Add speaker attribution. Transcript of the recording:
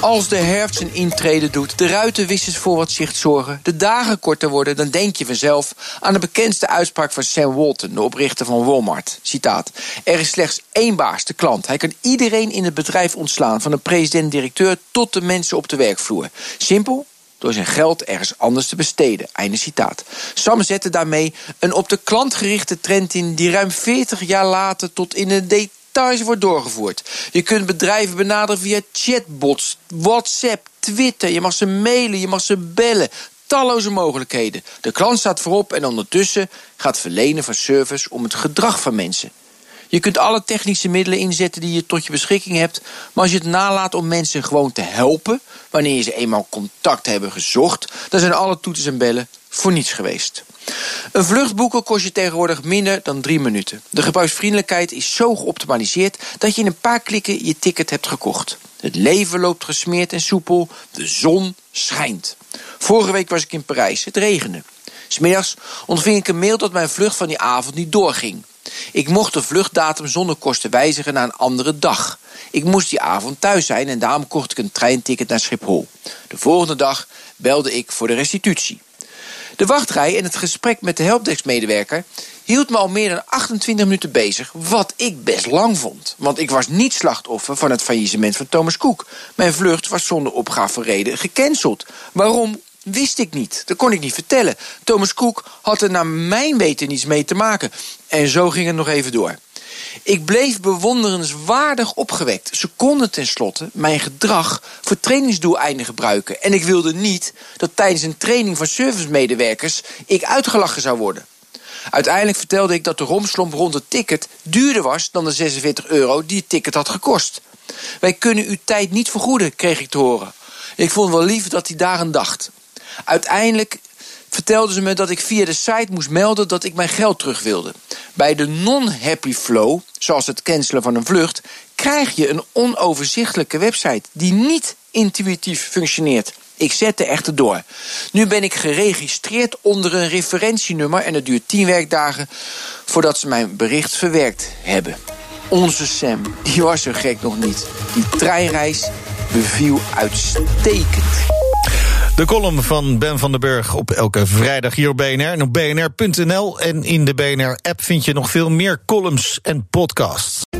Speaker 1: Als de herfst zijn intrede doet, de ruitenwissers voor wat zicht zorgen, de dagen korter worden, dan denk je vanzelf aan de bekendste uitspraak van Sam Walton, de oprichter van Walmart. Citaat: Er is slechts één baas, de klant. Hij kan iedereen in het bedrijf ontslaan, van de president-directeur tot de mensen op de werkvloer. Simpel, door zijn geld ergens anders te besteden. Einde citaat. Sam zette daarmee een op de klant gerichte trend in die ruim 40 jaar later tot in de wordt doorgevoerd. Je kunt bedrijven benaderen via chatbots, WhatsApp, Twitter. Je mag ze mailen, je mag ze bellen. Talloze mogelijkheden. De klant staat voorop en ondertussen gaat verlenen van service om het gedrag van mensen. Je kunt alle technische middelen inzetten die je tot je beschikking hebt, maar als je het nalaat om mensen gewoon te helpen, wanneer je ze eenmaal contact hebben gezocht, dan zijn alle toeters en bellen voor niets geweest. Een vlucht boeken kost je tegenwoordig minder dan drie minuten. De gebruiksvriendelijkheid is zo geoptimaliseerd dat je in een paar klikken je ticket hebt gekocht. Het leven loopt gesmeerd en soepel, de zon schijnt. Vorige week was ik in Parijs, het regende. Smiddags ontving ik een mail dat mijn vlucht van die avond niet doorging. Ik mocht de vluchtdatum zonder kosten wijzigen naar een andere dag. Ik moest die avond thuis zijn en daarom kocht ik een treinticket naar Schiphol. De volgende dag belde ik voor de restitutie. De wachtrij en het gesprek met de helpdesk-medewerker hield me al meer dan 28 minuten bezig, wat ik best lang vond. Want ik was niet slachtoffer van het faillissement van Thomas Cook. Mijn vlucht was zonder opgavereden gecanceld. Waarom wist ik niet. Dat kon ik niet vertellen. Thomas Cook had er naar mijn weten niets mee te maken. En zo ging het nog even door. Ik bleef bewonderenswaardig opgewekt. Ze konden tenslotte mijn gedrag voor trainingsdoeleinden gebruiken. En ik wilde niet dat tijdens een training van servicemedewerkers ik uitgelachen zou worden. Uiteindelijk vertelde ik dat de romslomp rond het ticket duurder was dan de 46 euro die het ticket had gekost. Wij kunnen uw tijd niet vergoeden, kreeg ik te horen. Ik vond wel lief dat hij daaraan dacht. Uiteindelijk vertelden ze me dat ik via de site moest melden dat ik mijn geld terug wilde. Bij de non-happy flow, zoals het cancelen van een vlucht, krijg je een onoverzichtelijke website die niet intuïtief functioneert. Ik zette echter door. Nu ben ik geregistreerd onder een referentienummer en het duurt 10 werkdagen voordat ze mijn bericht verwerkt hebben. Onze Sam, die was zo gek nog niet. Die treinreis beviel uitstekend.
Speaker 2: De column van Ben van den Burg op elke vrijdag hier op BNR en op bnr.nl. En in de BNR-app vind je nog veel meer columns en podcasts.